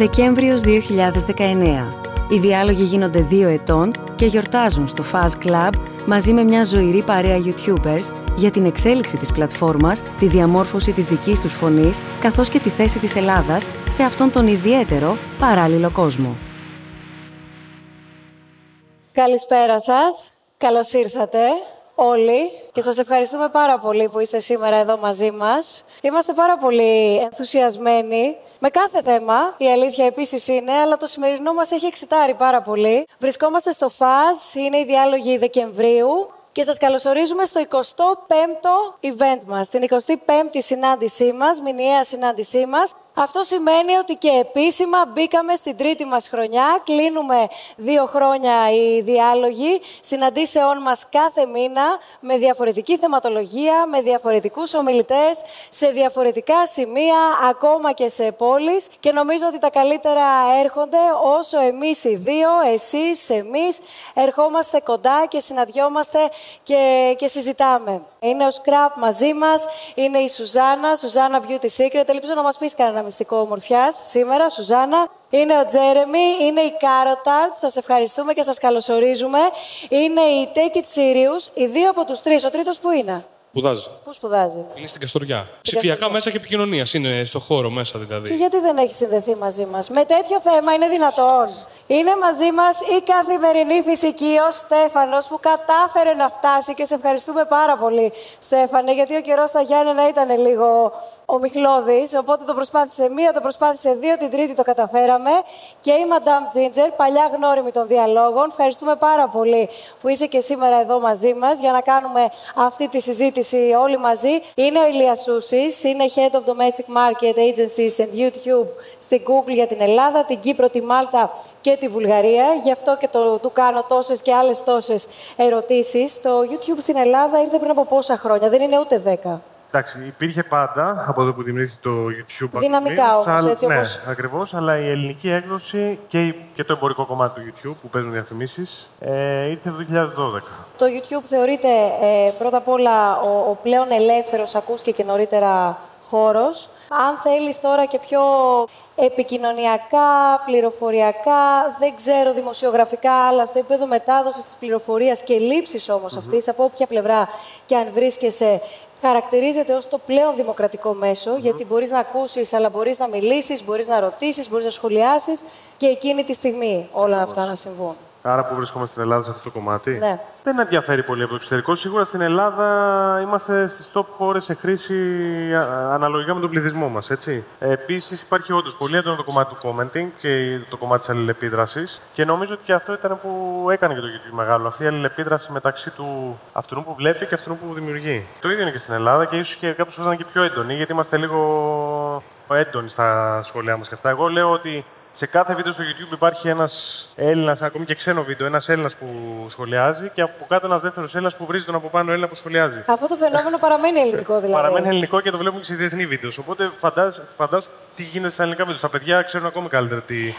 Δεκέμβριος 2019. Οι διάλογοι γίνονται δύο ετών και γιορτάζουν στο Fuzz Club μαζί με μια ζωηρή παρέα YouTubers για την εξέλιξη της πλατφόρμας, τη διαμόρφωση της δικής τους φωνής, καθώς και τη θέση της Ελλάδας σε αυτόν τον ιδιαίτερο παράλληλο κόσμο. Καλησπέρα σας. Καλώς ήρθατε όλοι και σας ευχαριστούμε πάρα πολύ που είστε σήμερα εδώ μαζί μας. Είμαστε πάρα πολύ ενθουσιασμένοι με κάθε θέμα, η αλήθεια επίσης είναι, αλλά το σημερινό μας έχει εξητάρει πάρα πολύ. Βρισκόμαστε στο ΦΑΖ, είναι η διάλογη Δεκεμβρίου και σας καλωσορίζουμε στο 25ο event μας, την 25η συνάντησή μας, μηνιαία συνάντησή μας, αυτό σημαίνει ότι και επίσημα μπήκαμε στην τρίτη μας χρονιά. Κλείνουμε δύο χρόνια οι διάλογοι συναντήσεών μας κάθε μήνα με διαφορετική θεματολογία, με διαφορετικούς ομιλητές, σε διαφορετικά σημεία, ακόμα και σε πόλεις. Και νομίζω ότι τα καλύτερα έρχονται όσο εμείς οι δύο, εσείς, εμείς, ερχόμαστε κοντά και συναντιόμαστε και, και συζητάμε. Είναι ο Σκραπ μαζί μας, είναι η Σουζάνα, Σουζάνα Beauty Secret. Ελπίζω να μας πεις κανένα μυστικό ομορφιάς σήμερα, Σουζάνα. Είναι ο Τζέρεμι, είναι η Κάροταρτ. Σας ευχαριστούμε και σας καλωσορίζουμε. Είναι η Take It Serious, οι δύο από τους τρεις. Ο τρίτος που είναι; Σπουδάζει. Πού σπουδάζει; Είναι στην Καστοριά. Ψηφιακά μέσα και επικοινωνίας. Είναι στο χώρο μέσα δηλαδή. Και γιατί δεν έχει συνδεθεί μαζί μας; Με τέτοιο θέμα είναι δυνατόν. Είναι μαζί μας η καθημερινή φυσική, ο Στέφανος, που κατάφερε να φτάσει και σε ευχαριστούμε πάρα πολύ, Στέφανε, γιατί ο καιρός στα Γιάννενα ήταν λίγο ομιχλώδη. Οπότε το προσπάθησε μία, το προσπάθησε δύο, την τρίτη το καταφέραμε. Και η Madame Ginger, παλιά γνώριμη των διαλόγων. Ευχαριστούμε πάρα πολύ που είσαι και σήμερα εδώ μαζί μας για να κάνουμε αυτή τη συζήτηση όλοι μαζί. Είναι ο Ηλιασούσης, είναι Head of Domestic Market Agencies and YouTube στην Google για την Ελλάδα, την Κύπρο, τη Μάλτα και τη Βουλγαρία. Γι' αυτό και το, του κάνω τόσες και άλλες τόσες ερωτήσεις. Το YouTube στην Ελλάδα ήρθε πριν από πόσα χρόνια, δεν είναι ούτε δέκα. Εντάξει, υπήρχε πάντα από εδώ που δημιουργήθηκε το YouTube. Δυναμικά όμως, έτσι ναι, όπως... ακριβώς, αλλά η ελληνική έκδοση και, και το εμπορικό κομμάτι του YouTube που παίζουν διαφημίσεις ε, ήρθε το 2012. Το YouTube θεωρείται ε, πρώτα απ' όλα ο, ο πλέον ελεύθερος, ακούστηκε και νωρίτερα χώρος. Αν θέλεις τώρα και πιο επικοινωνιακά, πληροφοριακά, δεν ξέρω δημοσιογραφικά, αλλά στο επίπεδο μετάδοσης της πληροφορίας και λήψης όμως αυτής, από όποια πλευρά και αν βρίσκεσαι, χαρακτηρίζεται ως το πλέον δημοκρατικό γιατί μπορείς να ακούσεις, αλλά μπορείς να μιλήσεις, μπορείς να ρωτήσεις, μπορείς να σχολιάσεις και εκείνη τη στιγμή όλα αυτά να συμβούν. Άρα που βρισκόμαστε στην Ελλάδα σε αυτό το κομμάτι. Ναι. Δεν ενδιαφέρει πολύ από το εξωτερικό. Σίγουρα στην Ελλάδα είμαστε στις top χώρες σε χρήση αναλογικά με τον πληθυσμό μας. Επίσης, υπάρχει όντως πολύ έντονο το κομμάτι του commenting και το κομμάτι της αλληλεπίδρασης. Και νομίζω ότι και αυτό ήταν που έκανε και το YouTube μεγάλο. Αυτή η αλληλεπίδραση μεταξύ του αυτού που βλέπει και αυτού που δημιουργεί. Το ίδιο είναι και στην Ελλάδα και ίσως και κάπω να και πιο έντονοι, γιατί είμαστε λίγο έντονοι στα σχολεία μας και αυτά. Εγώ λέω ότι σε κάθε βίντεο στο YouTube υπάρχει ένας Έλληνας, ακόμη και ξένο βίντεο, ένας Έλληνας που σχολιάζει και από κάτω ένας δεύτερος Έλληνας που βρίζει τον από πάνω Έλληνα που σχολιάζει. Αυτό το φαινόμενο παραμένει ελληνικό δηλαδή. Παραμένει ελληνικό και το βλέπουμε και σε διεθνή βίντεο. Οπότε φαντάζομαι τι γίνεται στα ελληνικά βίντεο. Τα παιδιά ξέρουν ακόμη καλύτερα τι.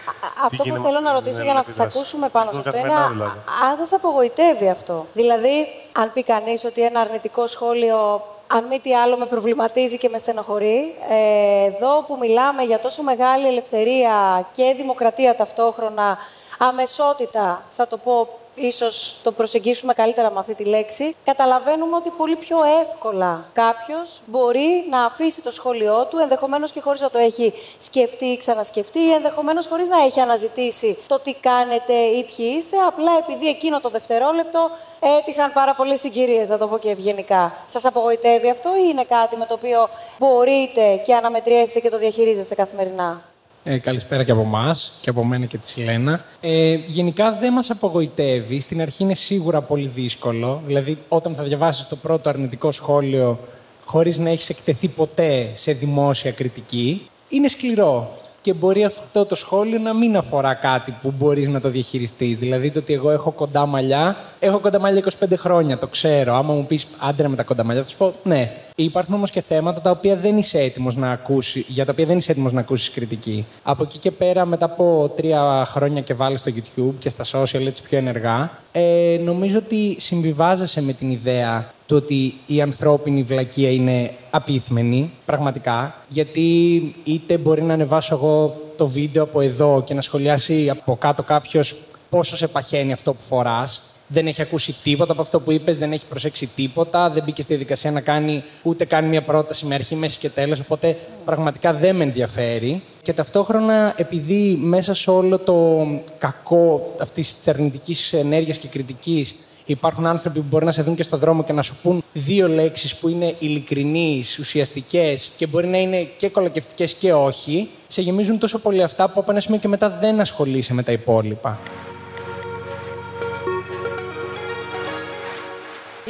Αυτό που θέλω να ρωτήσω για να σας ακούσουμε πάνω σε αυτό είναι δηλαδή. αν σας απογοητεύει αυτό. Δηλαδή, αν πει κανείς ότι ένα αρνητικό σχόλιο αν μη τι άλλο με προβληματίζει και με στενοχωρεί. Ε, εδώ που μιλάμε για τόσο μεγάλη ελευθερία και δημοκρατία ταυτόχρονα, αμεσότητα, θα το πω ίσως το προσεγγίσουμε καλύτερα με αυτή τη λέξη, καταλαβαίνουμε ότι πολύ πιο εύκολα κάποιος μπορεί να αφήσει το σχόλιο του, ενδεχομένως και χωρίς να το έχει σκεφτεί ή ξανασκεφτεί, ή ενδεχομένως χωρίς να έχει αναζητήσει το τι κάνετε ή ποιοι είστε, απλά επειδή εκείνο το δευτερόλεπτο έτυχαν πάρα πολλές συγκυρίες, να το πω και ευγενικά. Σας απογοητεύει αυτό ή είναι κάτι με το οποίο μπορείτε και αναμετριέστε και το διαχειρίζεστε καθημερινά; Ε, καλησπέρα και από εμάς και από μένα και τη Σιλένα. Ε, γενικά δεν μας απογοητεύει. Στην αρχή είναι σίγουρα πολύ δύσκολο. Δηλαδή, όταν θα διαβάσεις το πρώτο αρνητικό σχόλιο χωρίς να έχεις εκτεθεί ποτέ σε δημόσια κριτική, είναι σκληρό και μπορεί αυτό το σχόλιο να μην αφορά κάτι που μπορείς να το διαχειριστείς. Δηλαδή το ότι εγώ έχω κοντά μαλλιά. Έχω κοντά μαλλιά 25 χρόνια, το ξέρω. Άμα μου πεις άντρα με τα κοντά μαλλιά, θα σου πω ναι. Υπάρχουν όμως και θέματα τα οποία δεν είσαι έτοιμος να ακούσει, για τα οποία δεν είσαι έτοιμος να ακούσεις κριτική. Από εκεί και πέρα, μετά από τρία χρόνια και βάλεις στο YouTube και στα social έτσι πιο ενεργά, ε, νομίζω ότι συμβιβάζεσαι με την ιδέα του ότι η ανθρώπινη βλακεία είναι απίθμενη, πραγματικά. Γιατί είτε μπορεί να ανεβάσω εγώ το βίντεο από εδώ και να σχολιάσει από κάτω κάποιος πόσο σε παχαίνει αυτό που φοράς. Δεν έχει ακούσει τίποτα από αυτό που είπες, δεν έχει προσέξει τίποτα, δεν μπήκε στη διαδικασία να κάνει ούτε κάνει μια πρόταση με αρχή, μέση και τέλος. Οπότε πραγματικά δεν με ενδιαφέρει. Και ταυτόχρονα, επειδή μέσα σε όλο το κακό αυτής της αρνητικής ενέργειας και κριτικής Υπάρχουν άνθρωποι που μπορεί να σε δουν και στο δρόμο και να σου πούν δύο λέξεις που είναι ειλικρινείς, ουσιαστικές και μπορεί να είναι και κολακευτικές και όχι. Σε γεμίζουν τόσο πολύ αυτά που από ένα σημείο και μετά δεν ασχολείσαι με τα υπόλοιπα.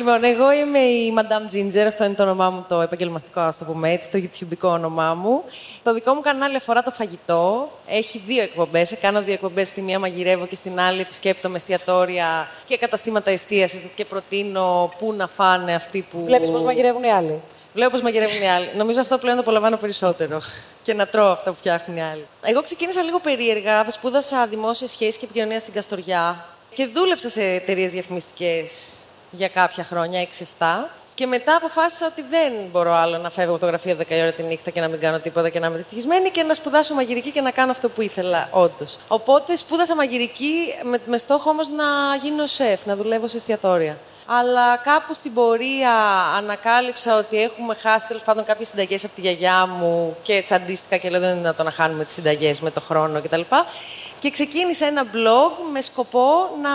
Λοιπόν, εγώ είμαι η Madame Ginger, αυτό είναι το όνομά μου, το επαγγελματικό, ας το πούμε έτσι, το YouTubeικό όνομά μου. Το δικό μου κανάλι αφορά το φαγητό. Έχει δύο εκπομπές. Κάνω δύο εκπομπές. Στη μία μαγειρεύω και στην άλλη επισκέπτομαι εστιατόρια και καταστήματα εστίασης και προτείνω πού να φάνε αυτοί που. Βλέπεις πώς μαγειρεύουν οι άλλοι. Βλέπω πώς μαγειρεύουν οι άλλοι. Νομίζω αυτό πλέον το απολαμβάνω περισσότερο. και να τρώω αυτά που φτιάχνουν οι άλλοι. Εγώ ξεκίνησα λίγο περίεργα. Σπούδασα δημόσια σχέση και επικοινωνία στην Καστοριά και δούλεψα σε εταιρείες διαφημιστικές για κάποια χρόνια, 6-7. Και μετά αποφάσισα ότι δεν μπορώ άλλο να φεύγω από το γραφείο 10 ώρα τη νύχτα και να μην κάνω τίποτα και να είμαι δυστυχισμένη και να σπουδάσω μαγειρική και να κάνω αυτό που ήθελα, όντως. Οπότε σπούδασα μαγειρική με, με στόχο όμως να γίνω σεφ, να δουλεύω σε εστιατόρια. Αλλά κάπου στην πορεία ανακάλυψα ότι έχουμε χάσει τέλος πάντων κάποιες συνταγές από τη γιαγιά μου και τσαντίστηκα και λέω δεν είναι δυνατόν να χάνουμε τις συνταγές με το χρόνο κτλ. Και ξεκίνησα ένα blog με σκοπό να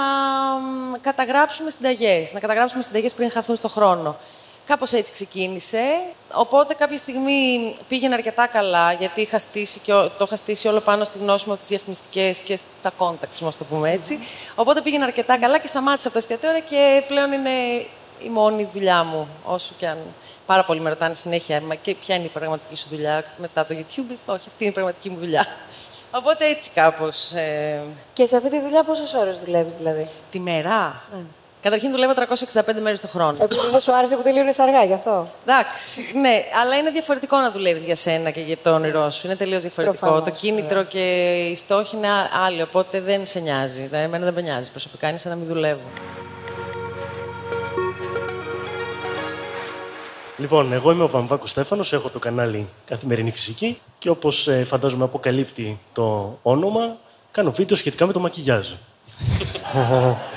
καταγράψουμε συνταγές. Να καταγράψουμε συνταγές πριν χαθούν στο χρόνο. Κάπως έτσι ξεκίνησε. Οπότε κάποια στιγμή πήγαινε αρκετά καλά, γιατί είχα στήσει και, το είχα στήσει όλο πάνω στη γνώση μου από τις διαφημιστικές και στα contacts μου, το πούμε έτσι. Οπότε πήγαινε αρκετά καλά και σταμάτησα από τα εστιατόρια και πλέον είναι η μόνη δουλειά μου, όσο και αν πάρα πολλοί με ρωτάνε συνέχεια και ποια είναι η πραγματική σου δουλειά μετά το YouTube; Όχι, αυτή είναι η πραγματική μου δουλειά. Οπότε έτσι κάπως... Ε... Και σε αυτή τη δουλειά πόσες ώρες δουλεύεις δηλαδή; Τη μέρα. Ναι. Καταρχήν δουλεύω 365 μέρες το χρόνο. Επειδή δεν σου άρεσε που τελείωνες αργά, γι' αυτό. Εντάξει, ναι, αλλά είναι διαφορετικό να δουλεύεις για σένα και για το όνειρό σου. Είναι τελείως διαφορετικό. Προφανώς, το κίνητρο ναι. και οι στόχοι είναι άλλοι, οπότε δεν σε νοιάζει. Εμένα δεν με νοιάζει προσωπικά, είναι σαν να μην δουλεύω. Λοιπόν, εγώ είμαι ο Βαμβάκος Στέφανος, έχω το κανάλι Καθημερινή Φυσική και όπως ε, φαντάζομαι αποκαλύπτει το όνομα, κάνω βίντεο σχετικά με το μακιγιάζ.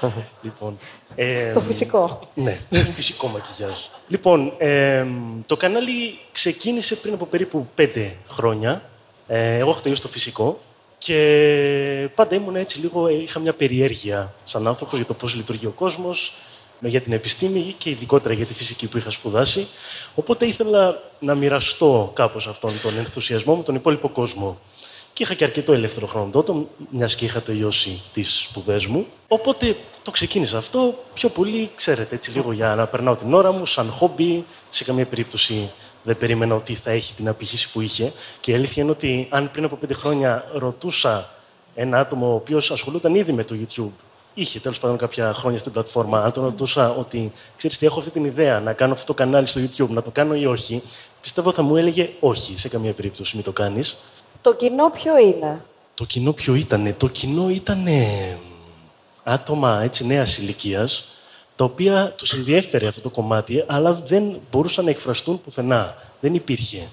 λοιπόν, ε, Το φυσικό. Ναι, φυσικό μακιγιάζ. Λοιπόν, ε, το κανάλι ξεκίνησε πριν από περίπου πέντε χρόνια. Ε, εγώ έχω τελειώσει το φυσικό και πάντα ήμουν έτσι λίγο, είχα μια περιέργεια σαν άνθρωπο για το πώς λειτουργεί ο κόσμος, για την επιστήμη και ειδικότερα για τη φυσική που είχα σπουδάσει. Οπότε ήθελα να μοιραστώ κάπως αυτόν τον ενθουσιασμό με τον υπόλοιπο κόσμο. Και είχα και αρκετό ελεύθερο χρόνο τότε, μιας και είχα τελειώσει τις σπουδές μου. Οπότε το ξεκίνησα αυτό πιο πολύ, ξέρετε, έτσι λίγο για να περνάω την ώρα μου, σαν χόμπι. Σε καμία περίπτωση δεν περίμενα ότι θα έχει την απήχηση που είχε. Και η αλήθεια είναι ότι αν πριν από πέντε χρόνια ρωτούσα ένα άτομο ο οποίος ασχολούταν ήδη με το YouTube, είχε τέλος πάντων κάποια χρόνια στην πλατφόρμα, αν τον ρωτούσα ότι ξέρεις τι, έχω αυτή την ιδέα να κάνω αυτό το κανάλι στο YouTube, να το κάνω ή όχι, πιστεύω θα μου έλεγε όχι, σε καμία περίπτωση μην το κάνεις. Το κοινό ποιο είναι; Το κοινό ποιο ήτανε; Το κοινό ήταν άτομα έτσι νέας ηλικίας, τα οποία τους ενδιέφερε αυτό το κομμάτι, αλλά δεν μπορούσαν να εκφραστούν πουθενά. Δεν υπήρχε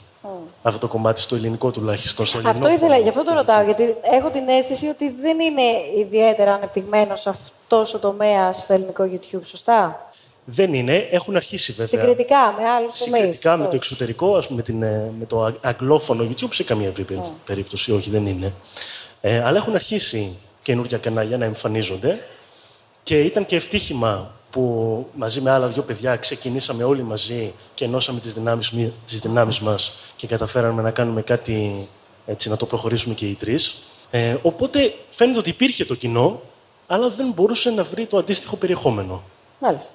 αυτό το κομμάτι στο ελληνικό τουλάχιστον. Στο Αυτό ήθελα, γι' αυτό το ρωτάω, γιατί έχω την αίσθηση ότι δεν είναι ιδιαίτερα ανεπτυγμένος αυτός ο τομέας στο ελληνικό YouTube, σωστά; Δεν είναι, έχουν αρχίσει βέβαια. Συγκριτικά με άλλους τομείς. Συγκριτικά με το εξωτερικό, ας πούμε, με, την, ε, με το αγγλόφωνο YouTube, σε καμία περίπτωση, όχι, δεν είναι. Ε, αλλά έχουν αρχίσει καινούργια κανάλια να εμφανίζονται και ήταν και ευτύχημα που μαζί με άλλα δύο παιδιά ξεκινήσαμε όλοι μαζί και ενώσαμε τις δυνάμεις, τις δυνάμεις μας και καταφέραμε να κάνουμε κάτι, έτσι, να το προχωρήσουμε και οι τρεις. Ε, οπότε φαίνεται ότι υπήρχε το κοινό, αλλά δεν μπορούσε να βρει το αντίστοιχο περιεχόμενο. Μάλιστα.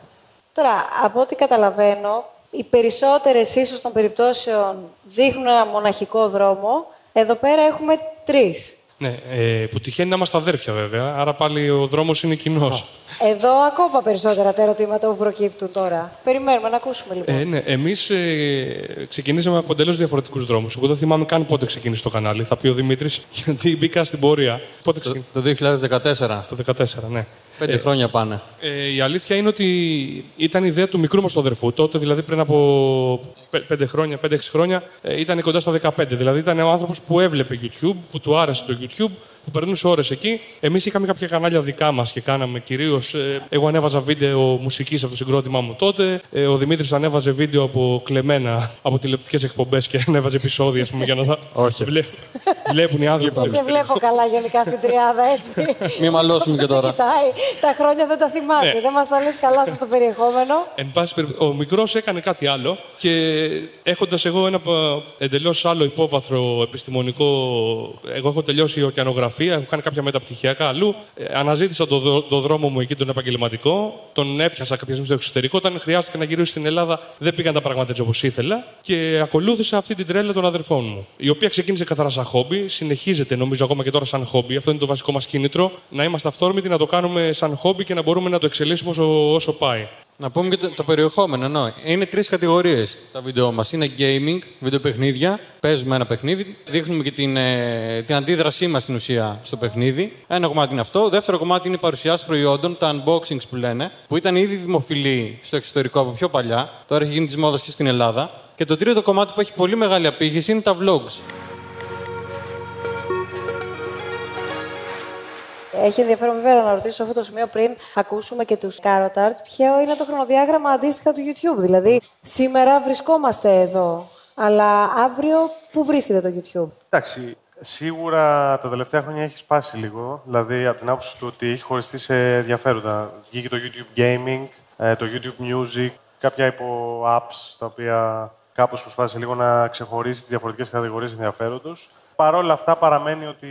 Τώρα, από ό,τι καταλαβαίνω, οι περισσότερες ίσως των περιπτώσεων δείχνουν ένα μοναχικό δρόμο. Εδώ πέρα έχουμε τρεις. Ναι, ε, που τυχαίνει να είμαστε αδέρφια βέβαια, άρα πάλι ο δρόμος είναι κοινός. Εδώ ακόμα περισσότερα τα ερωτήματα που προκύπτουν τώρα. Περιμένουμε να ακούσουμε λοιπόν. Ε, ναι, εμείς ε, ξεκινήσαμε από εντελώς διαφορετικούς δρόμους. Εγώ δεν θυμάμαι καν πότε ξεκίνησε το κανάλι. Θα πει ο Δημήτρης, γιατί μπήκα στην πορεία. Πότε ξεκίνησε. Το 2014. Το 2014, ναι. Πέντε χρόνια πάνε. Ε, η αλήθεια είναι ότι ήταν η ιδέα του μικρού μας του αδερφού. Τότε, δηλαδή πριν από πέ- πέντε χρόνια, 5-6 χρόνια, ε, ήταν κοντά στα 15. Δηλαδή ήταν ο άνθρωπος που έβλεπε YouTube, που του άρεσε το YouTube, που περνούσε ώρες εκεί. Εμείς είχαμε κάποια κανάλια δικά μας και κάναμε κυρίως. εγώ ανέβαζα βίντεο μουσικής από το συγκρότημά μου τότε. Ε, ο Δημήτρης ανέβαζε βίντεο από κλεμμένα από τηλεοπτικές εκπομπές και ανέβαζε επεισόδια, ας πούμε, για να τα Όχι. βλέ- βλέπουν οι άνθρωποι. Δεν σε βλέπω καλά γενικά στην τριάδα, έτσι. Μη μαλώσουμε και Σε τώρα. κοιτάει. Τα χρόνια δεν τα θυμάσαι. Ναι. Δεν μας τα λες καλά στο περιεχόμενο. Εν πάση περιπτώσει, ο μικρός έκανε κάτι άλλο και έχοντας εγώ ένα εντελώς άλλο υπόβαθρο επιστημονικό. Εγώ έχω τελειώσει ωκεανογραφία, έχω κάνει κάποια μεταπτυχιακά αλλού. Ε, αναζήτησα το, δο- το δρόμο μου εκεί τον επαγγελματικό. Τον έπιασα κάποια στιγμή στο εξωτερικό. Όταν χρειάστηκε να γυρίσω στην Ελλάδα, δεν πήγαν τα πράγματα έτσι όπως ήθελα. Και ακολούθησα αυτή την τρέλα των αδερφών μου. Η οποία ξεκίνησε καθαρά σαν χόμπι, συνεχίζεται νομίζω ακόμα και τώρα σαν χόμπι. Αυτό είναι το βασικό μας κίνητρο. Να είμαστε αυθόρμητοι, να το κάνουμε σαν χόμπι και να μπορούμε να το εξελίσσουμε όσο, όσο πάει. Να πούμε και το, το περιεχόμενο. Εννοώ. Είναι τρεις κατηγορίες τα βίντεο μας. Είναι gaming, βιντεοπαιχνίδια. Παίζουμε ένα παιχνίδι. Δείχνουμε και την, ε, την αντίδρασή μας στην ουσία στο παιχνίδι. Ένα κομμάτι είναι αυτό. Δεύτερο κομμάτι είναι οι παρουσιάσεις προϊόντων, τα unboxings που λένε, που ήταν ήδη δημοφιλή στο εξωτερικό από πιο παλιά. Τώρα έχει γίνει της μόδας και στην Ελλάδα. Και το τρίτο κομμάτι που έχει πολύ μεγάλη απήχηση είναι τα vlogs. Έχει ενδιαφέρον βέβαια να ρωτήσω σε αυτό το σημείο πριν ακούσουμε και τους Carrot Arts ποιο είναι το χρονοδιάγραμμα αντίστοιχα του YouTube; Δηλαδή, σήμερα βρισκόμαστε εδώ, αλλά αύριο πού βρίσκεται το YouTube; Εντάξει, σίγουρα τα τελευταία χρόνια έχει σπάσει λίγο. Δηλαδή, από την άποψη του ότι έχει χωριστεί σε ενδιαφέροντα. Βγήκε το YouTube Gaming, ε, το YouTube Music, κάποια υπό apps τα οποία κάπως προσπάθησε λίγο να ξεχωρίσει τις διαφορετικές κατηγορίες ενδιαφέροντος. Παρ' όλα αυτά παραμένει ότι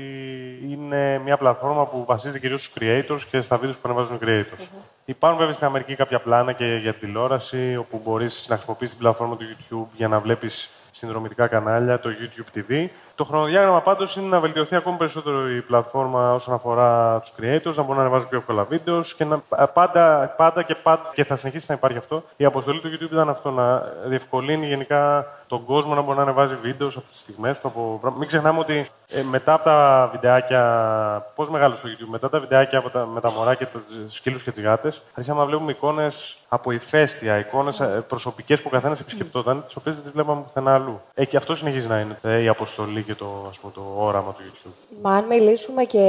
είναι μια πλατφόρμα που βασίζεται κυρίως στους creators και στα βίντεος που ανεβάζουν οι creators. Υπάρχουν βέβαια στην Αμερική κάποια πλάνα και για την τηλεόραση, όπου μπορείς να χρησιμοποιήσεις την πλατφόρμα του YouTube για να βλέπεις συνδρομητικά κανάλια, το YouTube TV. Το χρονοδιάγραμμα πάντως είναι να βελτιωθεί ακόμη περισσότερο η πλατφόρμα όσον αφορά τους creators, να μπορούν να ανεβάζουν πιο εύκολα βίντεος και να, πάντα, πάντα, και πάντα και θα συνεχίσει να υπάρχει αυτό. Η αποστολή του YouTube ήταν αυτό, να διευκολύνει γενικά τον κόσμο να μπορεί να ανεβάζει βίντεος από τις στιγμές του. Από... Μην ξεχνάμε ότι ε, μετά από τα βιντεάκια. Πώς μεγάλο στο YouTube, μετά τα βιντεάκια από τα, με τα μωρά και του σκύλους και τι γάτε, αρχίσαμε να βλέπουμε εικόνες από ηφαίστεια, εικόνες προσωπικές που ο καθένας επισκεπτόταν, τις οποίες δεν τις βλέπαμε πουθενά αλλού. Ε, και αυτό συνεχίζει να είναι ε, η αποστολή και το, ας πούμε, το όραμα του YouTube. Μα αν μιλήσουμε και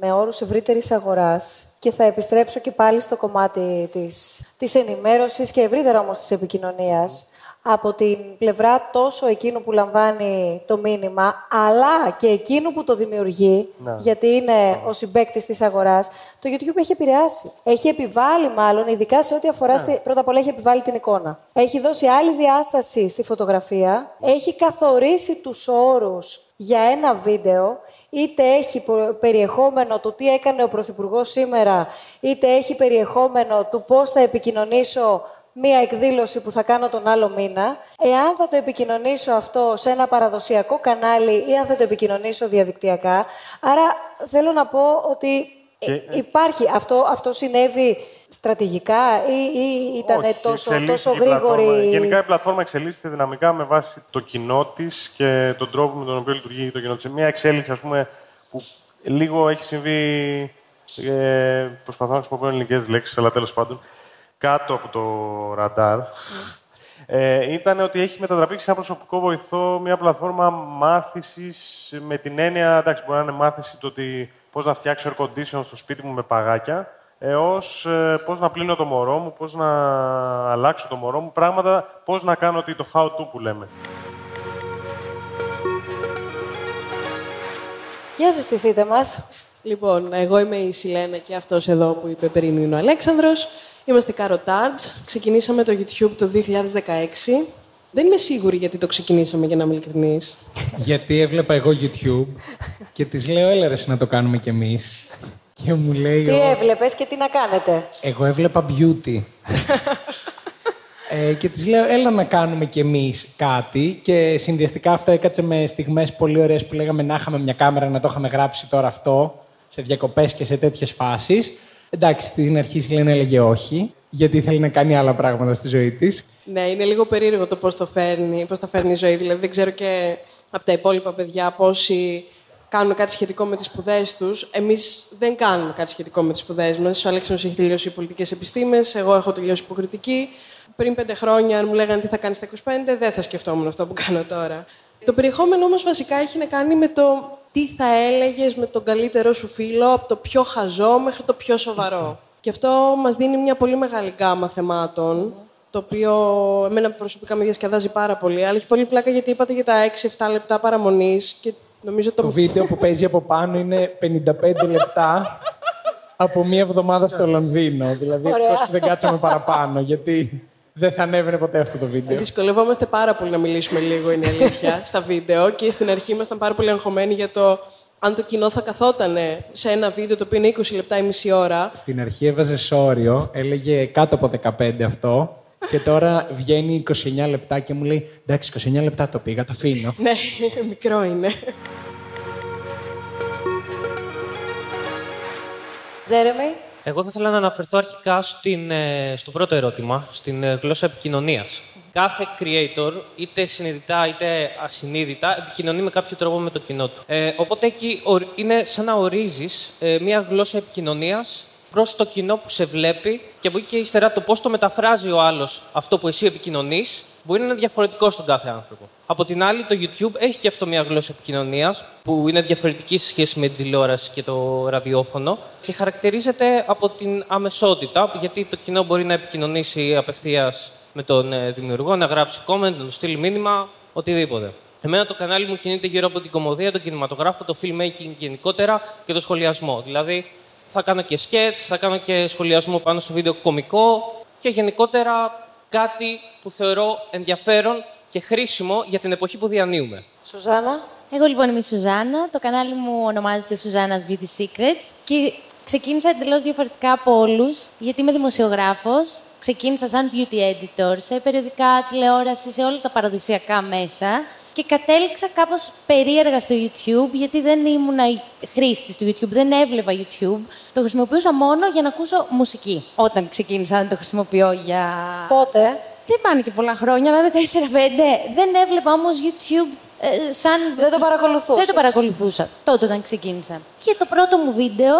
με όρους ευρύτερης αγοράς και θα επιστρέψω και πάλι στο κομμάτι της, της ενημέρωσης και ευρύτερα όμως της επικοινωνίας, από την πλευρά τόσο εκείνου που λαμβάνει το μήνυμα, αλλά και εκείνου που το δημιουργεί, Ναι. γιατί είναι ο συμπέκτης της αγοράς, το YouTube έχει επηρεάσει. Έχει επιβάλει μάλλον, ειδικά σε ό,τι αφορά, στη, πρώτα απ' όλα έχει επιβάλει την εικόνα. Έχει δώσει άλλη διάσταση στη φωτογραφία, έχει καθορίσει τους όρους για ένα βίντεο, είτε έχει πο- περιεχόμενο του τι έκανε ο Πρωθυπουργός σήμερα, είτε έχει περιεχόμενο του πώς θα επικοινωνήσω μία εκδήλωση που θα κάνω τον άλλο μήνα, εάν θα το επικοινωνήσω αυτό σε ένα παραδοσιακό κανάλι ή αν θα το επικοινωνήσω διαδικτυακά. Άρα θέλω να πω ότι Και- ε, υπάρχει, αυτό, αυτό συνέβη στρατηγικά ή, ή ήταν Όχι, τόσο, εξελίσσεται τόσο η πλατφόρμα. γρήγορη... Γενικά η πλατφόρμα εξελίσσεται δυναμικά με βάση το κοινό της και τον τρόπο με τον οποίο λειτουργεί το κοινό της. Μια εξέλιξη, ας πούμε, που λίγο έχει συμβεί. Ε, προσπαθώ να χρησιμοποιώ ελληνικές λέξεις, αλλά τέλος πάντων. Κάτω από το ραντάρ. Ε, ήταν ότι έχει μετατραπεί σε ένα προσωπικό βοηθό, μια πλατφόρμα μάθησης με την έννοια, εντάξει, μπορεί να είναι μάθηση το ότι πώς να φτιάξω air condition στο σπίτι μου με παγάκια, έω ε, πώς να πλύνω το μωρό μου, πώς να αλλάξω το μωρό μου, πράγματα, πώς να κάνω ότι το how to που λέμε. Για συστηθείτε μας. Λοιπόν, εγώ είμαι η Σιλένα και αυτός εδώ που είπε πριν είναι ο Αλέξανδρος. Είμαστε Carotards. Ξεκινήσαμε το YouTube το 2016. Δεν είμαι σίγουρη γιατί το ξεκινήσαμε, για να είμαι ειλικρινής. Γιατί έβλεπα εγώ YouTube και τη λέω, έλα ρε, εσύ να το κάνουμε κι εμείς. Και μου λέει. Τι ο- έβλεπες και τι να κάνετε; Εγώ έβλεπα beauty. ε, και τη λέω, έλα να κάνουμε κι εμείς κάτι. Και συνδυαστικά αυτό έκατσε με στιγμές πολύ ωραίες που λέγαμε να είχαμε μια κάμερα να το είχαμε γράψει τώρα αυτό σε διακοπές και σε τέτοιες φάσεις. Εντάξει, στην αρχή η Λένα έλεγε όχι, γιατί ήθελε να κάνει άλλα πράγματα στη ζωή της. Ναι, είναι λίγο περίεργο το πώς το φέρνει, πώς τα φέρνει η ζωή. Δηλαδή, δεν ξέρω και από τα υπόλοιπα παιδιά πόσοι κάνουν κάτι σχετικό με τις σπουδές τους. Εμείς δεν κάνουμε κάτι σχετικό με τις σπουδές μας. Ο Αλέξανδρος έχει τελειώσει πολιτικές επιστήμες, εγώ έχω τελειώσει υποκριτική. Πριν πέντε χρόνια, αν μου λέγανε τι θα κάνεις στα 25, δεν θα σκεφτόμουν αυτό που κάνω τώρα. Το περιεχόμενο όμως βασικά έχει να κάνει με το τι θα έλεγες με τον καλύτερό σου φίλο, από το πιο χαζό μέχρι το πιο σοβαρό. Και αυτό μας δίνει μια πολύ μεγάλη γκάμα θεμάτων, το οποίο εμένα προσωπικά με διασκεδάζει πάρα πολύ. Αλλά έχει πολύ πλάκα γιατί είπατε για τα 6-7 λεπτά παραμονής και νομίζω το... Το βίντεο που παίζει από πάνω είναι 55 λεπτά από μία εβδομάδα στο Λονδίνο. Δηλαδή, Ωραία. ευτυχώς που δεν κάτσαμε παραπάνω, γιατί δεν θα ανέβαινε ποτέ αυτό το βίντεο. Δυσκολευόμαστε πάρα πολύ να μιλήσουμε λίγο, είναι η αλήθεια, στα βίντεο. Και στην αρχή ήμασταν πάρα πολύ αγχωμένοι για το αν το κοινό θα καθόταν σε ένα βίντεο το οποίο είναι 20 λεπτά ή μισή ώρα. Στην αρχή έβαζε όριο, έλεγε κάτω από 15 αυτό. Και τώρα βγαίνει 29 λεπτά και μου λέει: Εντάξει, 29 λεπτά το πήγα, το αφήνω. ναι, μικρό είναι. Τζέρεμι. Εγώ θα ήθελα να αναφερθώ αρχικά στην, ε, στο πρώτο ερώτημα, στην ε, γλώσσα επικοινωνίας. Κάθε creator, είτε συνειδητά είτε ασυνείδητα, επικοινωνεί με κάποιο τρόπο με το κοινό του. Ε, οπότε εκεί ορ- είναι σαν να ορίζεις μια γλώσσα επικοινωνίας προς το κοινό που σε βλέπει και από εκεί και ύστερα το πώς το μεταφράζει ο άλλος αυτό που εσύ επικοινωνείς μπορεί να είναι διαφορετικό στον κάθε άνθρωπο. Από την άλλη, το YouTube έχει και αυτό μια γλώσσα επικοινωνίας που είναι διαφορετική σε σχέση με την τηλεόραση και το ραδιόφωνο και χαρακτηρίζεται από την αμεσότητα, γιατί το κοινό μπορεί να επικοινωνήσει απευθείας με τον ε, δημιουργό, να γράψει comment, να του στείλει μήνυμα, οτιδήποτε. Εμένα το κανάλι μου κινείται γύρω από την κομμωδία, τον κινηματογράφο, το filmmaking γενικότερα και το σχολιασμό. Δηλαδή, θα κάνω και sketch, θα κάνω και σχολιασμό πάνω σε βίντεο κωμικό και γενικότερα κάτι που θεωρώ ενδιαφέρον και χρήσιμο για την εποχή που διανύουμε. Σουζάνα. Εγώ λοιπόν είμαι η Σουζάνα. Το κανάλι μου ονομάζεται Σουζάνας Beauty Secrets και ξεκίνησα εντελώς διαφορετικά από όλους, γιατί είμαι δημοσιογράφος. Ξεκίνησα σαν beauty editor σε περιοδικά, τηλεόραση, σε όλα τα παραδοσιακά μέσα και κατέληξα κάπως περίεργα στο YouTube, γιατί δεν ήμουν χρήστη του YouTube, δεν έβλεπα YouTube. Το χρησιμοποιούσα μόνο για να ακούσω μουσική. Όταν ξεκίνησα να το χρησιμοποιώ για. Πότε; Δεν πάνε και πολλά χρόνια, αλλά είναι 4-5. Δεν έβλεπα όμως YouTube ε, σαν. Δεν το παρακολουθούσες. Δεν το παρακολουθούσα τότε όταν ξεκίνησα. Και το πρώτο μου βίντεο,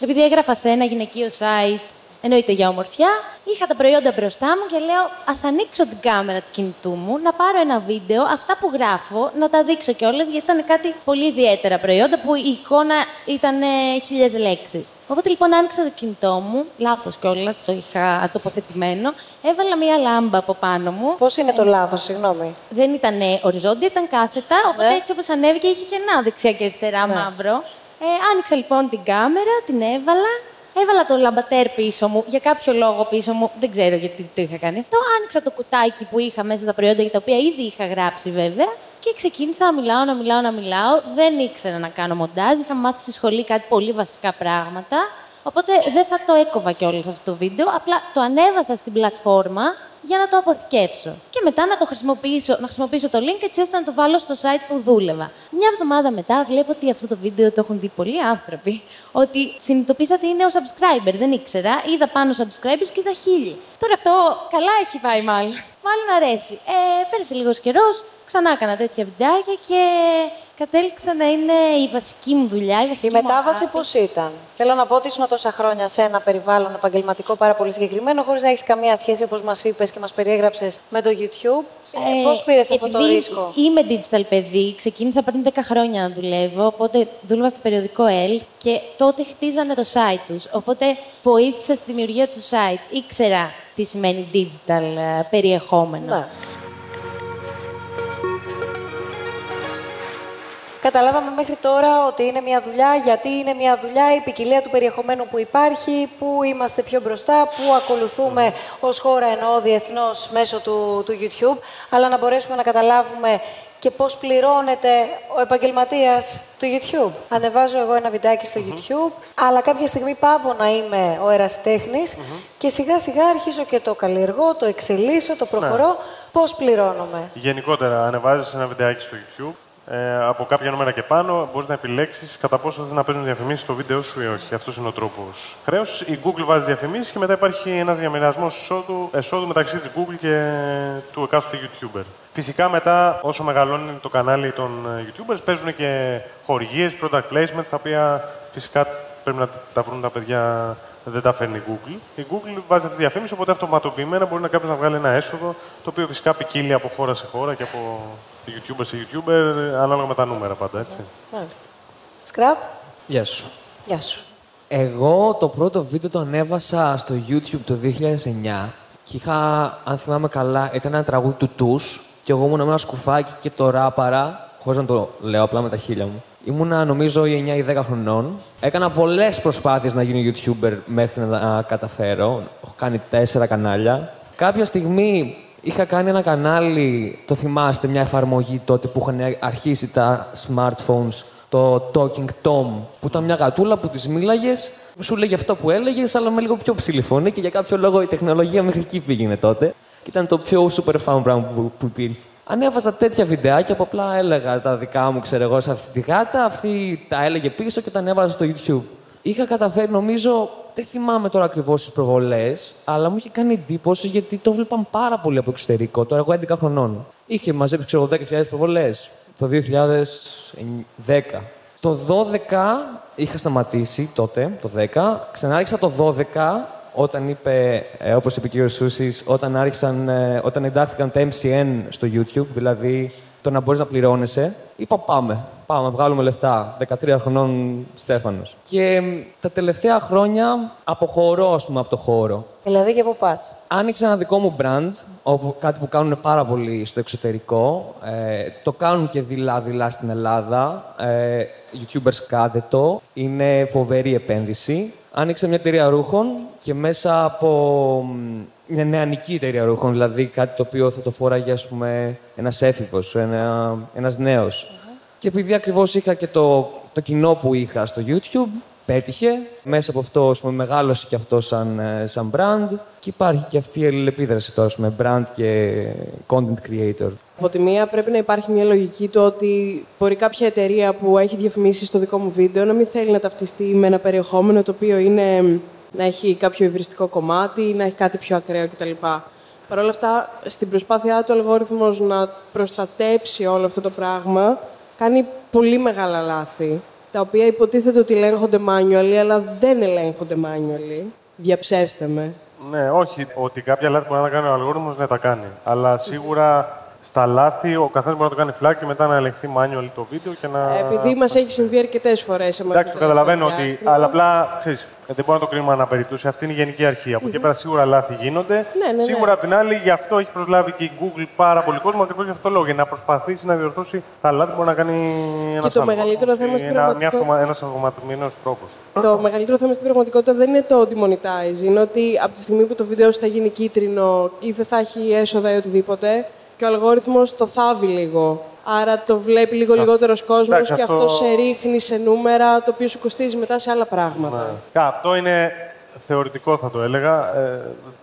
επειδή έγραφα σε ένα γυναικείο site, εννοείται για ομορφιά, είχα τα προϊόντα μπροστά μου και λέω: Α ανοίξω την κάμερα του κινητού μου, να πάρω ένα βίντεο, αυτά που γράφω, να τα δείξω κιόλας, γιατί ήταν κάτι πολύ ιδιαίτερα προϊόντα που η εικόνα ήταν χίλιες λέξεις. Οπότε λοιπόν άνοιξα το κινητό μου, λάθος κιόλας, το είχα τοποθετημένο, έβαλα μία λάμπα από πάνω μου. Πώς είναι το λάθος, συγγνώμη; Δεν ήταν ε, οριζόντια, ήταν κάθετα. Οπότε Ναι. έτσι όπως ανέβηκε είχε κενά δεξιά και αριστερά Ναι. μαύρο. Ε, άνοιξα λοιπόν την κάμερα, την έβαλα. Έβαλα το λαμπατέρ πίσω μου, για κάποιο λόγο πίσω μου, δεν ξέρω γιατί το είχα κάνει αυτό. Άνοιξα το κουτάκι που είχα μέσα στα προϊόντα για τα οποία ήδη είχα γράψει βέβαια και ξεκίνησα να μιλάω, να μιλάω, να μιλάω. Δεν ήξερα να κάνω μοντάζ, είχα μάθει στη σχολή κάτι πολύ βασικά πράγματα. Οπότε δεν θα το έκοβα κιόλας αυτό το βίντεο, απλά το ανέβασα στην πλατφόρμα για να το αποθηκεύσω. Και μετά να το χρησιμοποιήσω, να χρησιμοποιήσω το link έτσι ώστε να το βάλω στο site που δούλευα. Μια εβδομάδα μετά βλέπω ότι αυτό το βίντεο το έχουν δει πολλοί άνθρωποι. Ότι συνειδητοποίησα ότι είναι ο subscriber, δεν ήξερα. Είδα πάνω subscribers και είδα χίλιοι. Τώρα αυτό καλά έχει πάει μάλλον. Μάλλον αρέσει. Ε, πέρασε λίγος καιρός, ξανά έκανα τέτοια βιντεάκια και κατέληξα να είναι η βασική μου δουλειά. Η, βασική Η μου μετάβαση αγάπη. πώς ήταν; Θέλω να πω ότι ήσουν τόσα χρόνια σε ένα περιβάλλον επαγγελματικό πάρα πολύ συγκεκριμένο, χωρίς να έχεις καμία σχέση, όπως μας είπες και μας περιέγραψες, με το YouTube. Ε, Πώς πήρες αυτό το επειδή ρίσκο; Είμαι digital παιδί, ξεκίνησα πριν 10 χρόνια να δουλεύω, οπότε δούλευα στο περιοδικό L και τότε χτίζανε το site τους. Οπότε βοήθησα στη δημιουργία του site. Ήξερα τι σημαίνει digital ε, περιεχόμενο. Ναι. Καταλάβαμε μέχρι τώρα ότι είναι μια δουλειά, γιατί είναι μια δουλειά, η ποικιλία του περιεχομένου που υπάρχει, που είμαστε πιο μπροστά, που ακολουθούμε ως χώρα εννοώ διεθνώς μέσω του, του YouTube, αλλά να μπορέσουμε να καταλάβουμε και πώς πληρώνεται ο επαγγελματίας του YouTube. Ανεβάζω εγώ ένα βιντεάκι στο YouTube, αλλά κάποια στιγμή πάω να είμαι ο ερασιτέχνης και σιγά σιγά αρχίζω και το καλλιεργώ, το εξελίσσω, το προχωρώ. Πώς πληρώνομαι; Γενικότερα, ανεβάζεις ένα βιντεάκι στο YouTube Ε, από κάποια νούμερα και πάνω μπορείς να επιλέξεις κατά πόσο θες να παίζουν διαφημίσεις στο βίντεο σου ή όχι. Αυτός είναι ο τρόπος χρέος. Η Google βάζει διαφημίσεις και μετά υπάρχει ένας διαμοιρασμό εσόδου, εσόδου μεταξύ της Google και του εκάστοτε YouTuber. Φυσικά μετά, όσο μεγαλώνει το κανάλι των ε, YouTubers, παίζουν και χορηγίες, product placements, τα οποία φυσικά πρέπει να τα βρουν τα παιδιά δεν τα φέρνει η Google. Η Google βάζει αυτή τη διαφήμιση, οπότε αυτοματοποιημένα μπορεί να κάποιος να βγάλει ένα έσοδο, το οποίο φυσικά ποικίλει από χώρα σε χώρα και από YouTuber σε YouTuber, ανάλογα με τα νούμερα πάντα, έτσι. Μάλιστα. Σκραπ, Γεια σου. γεια σου. Εγώ το πρώτο βίντεο το ανέβασα στο YouTube το 2009 και είχα, αν θυμάμαι καλά, ήταν ένα τραγούδι του Τους και εγώ ήμουν με ένα σκουφάκι και το ράπαρα, χωρίς να το λέω απλά με τα χείλια μου. Ήμουνα νομίζω ή 9 ή 10 χρονών. Έκανα πολλές προσπάθειες να γίνω YouTuber μέχρι να καταφέρω. Έχω κάνει τέσσερα κανάλια. Κάποια στιγμή είχα κάνει ένα κανάλι, το θυμάστε, μια εφαρμογή τότε που είχαν αρχίσει τα smartphones, το Talking Tom, που ήταν μια γατούλα που τη μίλαγες, σου λέγε αυτό που έλεγες, αλλά με λίγο πιο ψηλή φωνή και για κάποιο λόγο η τεχνολογία μέχρι εκεί πήγαινε τότε. Και ήταν το πιο super fun πράγμα που, που υπήρχε. Ανέβαζα τέτοια βιντεάκια που απλά έλεγα τα δικά μου, ξέρω εγώ, σε αυτή τη γάτα, αυτή τα έλεγε πίσω και τα ανέβαζα στο YouTube. Είχα καταφέρει, νομίζω, δεν θυμάμαι τώρα ακριβώς τις προβολές, αλλά μου είχε κάνει εντύπωση γιατί το βλέπαν πάρα πολύ από εξωτερικό. Τώρα, εγώ 11 χρονών. Είχε μαζέψει, ξέρω εγώ, 10.000 προβολές το 2010. Το 12 είχα σταματήσει τότε, το 10. Ξανάρχισα το 12 όταν είπε, ε, όπως είπε ο κ. Σούσης, όταν, άρχισαν, ε, όταν εντάχθηκαν τα MCN στο YouTube, δηλαδή το να μπορείς να πληρώνεσαι, είπα πάμε, πάμε, βγάλουμε λεφτά. 13 χρονών Στέφανος. Και μ, τα τελευταία χρόνια αποχωρώ, ας πούμε, από το χώρο. Δηλαδή και από πας. Άνοιξα ένα δικό μου brand, όπου, κάτι που κάνουν πάρα πολύ στο εξωτερικό. Ε, το κάνουν και δειλά-δειλά στην Ελλάδα. Ε, YouTubers κάντε το. Είναι φοβερή επένδυση. Άνοιξα μια εταιρεία ρούχων και μέσα από μ, μια νεανική εταιρεία ρούχων, δηλαδή κάτι το οποίο θα το φόραγε, ας πούμε, ένας έφηβος, ένα, ένας νέος. Και επειδή ακριβώς είχα και το, το κοινό που είχα στο YouTube, πέτυχε. Μέσα από αυτό, ας πούμε, μεγάλωσε και αυτό σαν, ε, σαν brand και υπάρχει και αυτή η αλληλεπίδραση τώρα, ας πούμε, brand και content creator. Από τη μία πρέπει να υπάρχει μια λογική το ότι μπορεί κάποια εταιρεία που έχει διαφημίσει στο δικό μου βίντεο να μην θέλει να ταυτιστεί με ένα περιεχόμενο το οποίο είναι να έχει κάποιο υβριστικό κομμάτι ή να έχει κάτι πιο ακραίο κτλ. Παρ' όλα αυτά, στην προσπάθειά του ο αλγόριθμος να προστατέψει όλο αυτό το πράγμα, κάνει πολύ μεγάλα λάθη, τα οποία υποτίθεται ότι ελέγχονται manually, αλλά δεν ελέγχονται manually. Διαψεύστε με. Ναι, όχι ότι κάποια λάθη μπορεί να κάνει ο αλγόριθμος, ναι, τα κάνει. Αλλά σίγουρα στα λάθη ο καθένας μπορεί να το κάνει flag και μετά να ελεγχθεί manual το βίντεο και να. Επειδή μας έχει συμβεί αρκετές φορές. Εντάξει, το καταλαβαίνω ότι. Αλλά απλά ξέρεις, δεν μπορεί να το κρίνουμε αναπερίπτωση. Αυτή είναι η γενική αρχή. Από εκεί πέρα σίγουρα λάθη γίνονται. Ναι, ναι, ναι. Σίγουρα απ' την άλλη, γι' αυτό έχει προσλάβει και η Google πάρα πολύ κόσμο ακριβώς γι' αυτό το λόγο. Για να προσπαθήσει να διορθώσει τα λάθη που μπορεί να κάνει ένας το μεγαλύτερο θέμα στην πραγματικότητα- Ένας αυτοματοποιημένος τρόπος. Το μεγαλύτερο θέμα στην πραγματικότητα δεν είναι το demonetize. Είναι ότι από τη στιγμή που το βίντεο σου θα γίνει κίτρινο ή δεν θα έχει έσοδα ή οτιδήποτε, και ο αλγόριθμος το θάβει λίγο. Άρα το βλέπει λίγο λιγότερος κόσμος εντάξει, και αυτό... αυτό σε ρίχνει σε νούμερα, το οποίο σου κοστίζει μετά σε άλλα πράγματα. Ναι. Αυτό είναι θεωρητικό, θα το έλεγα. Ε,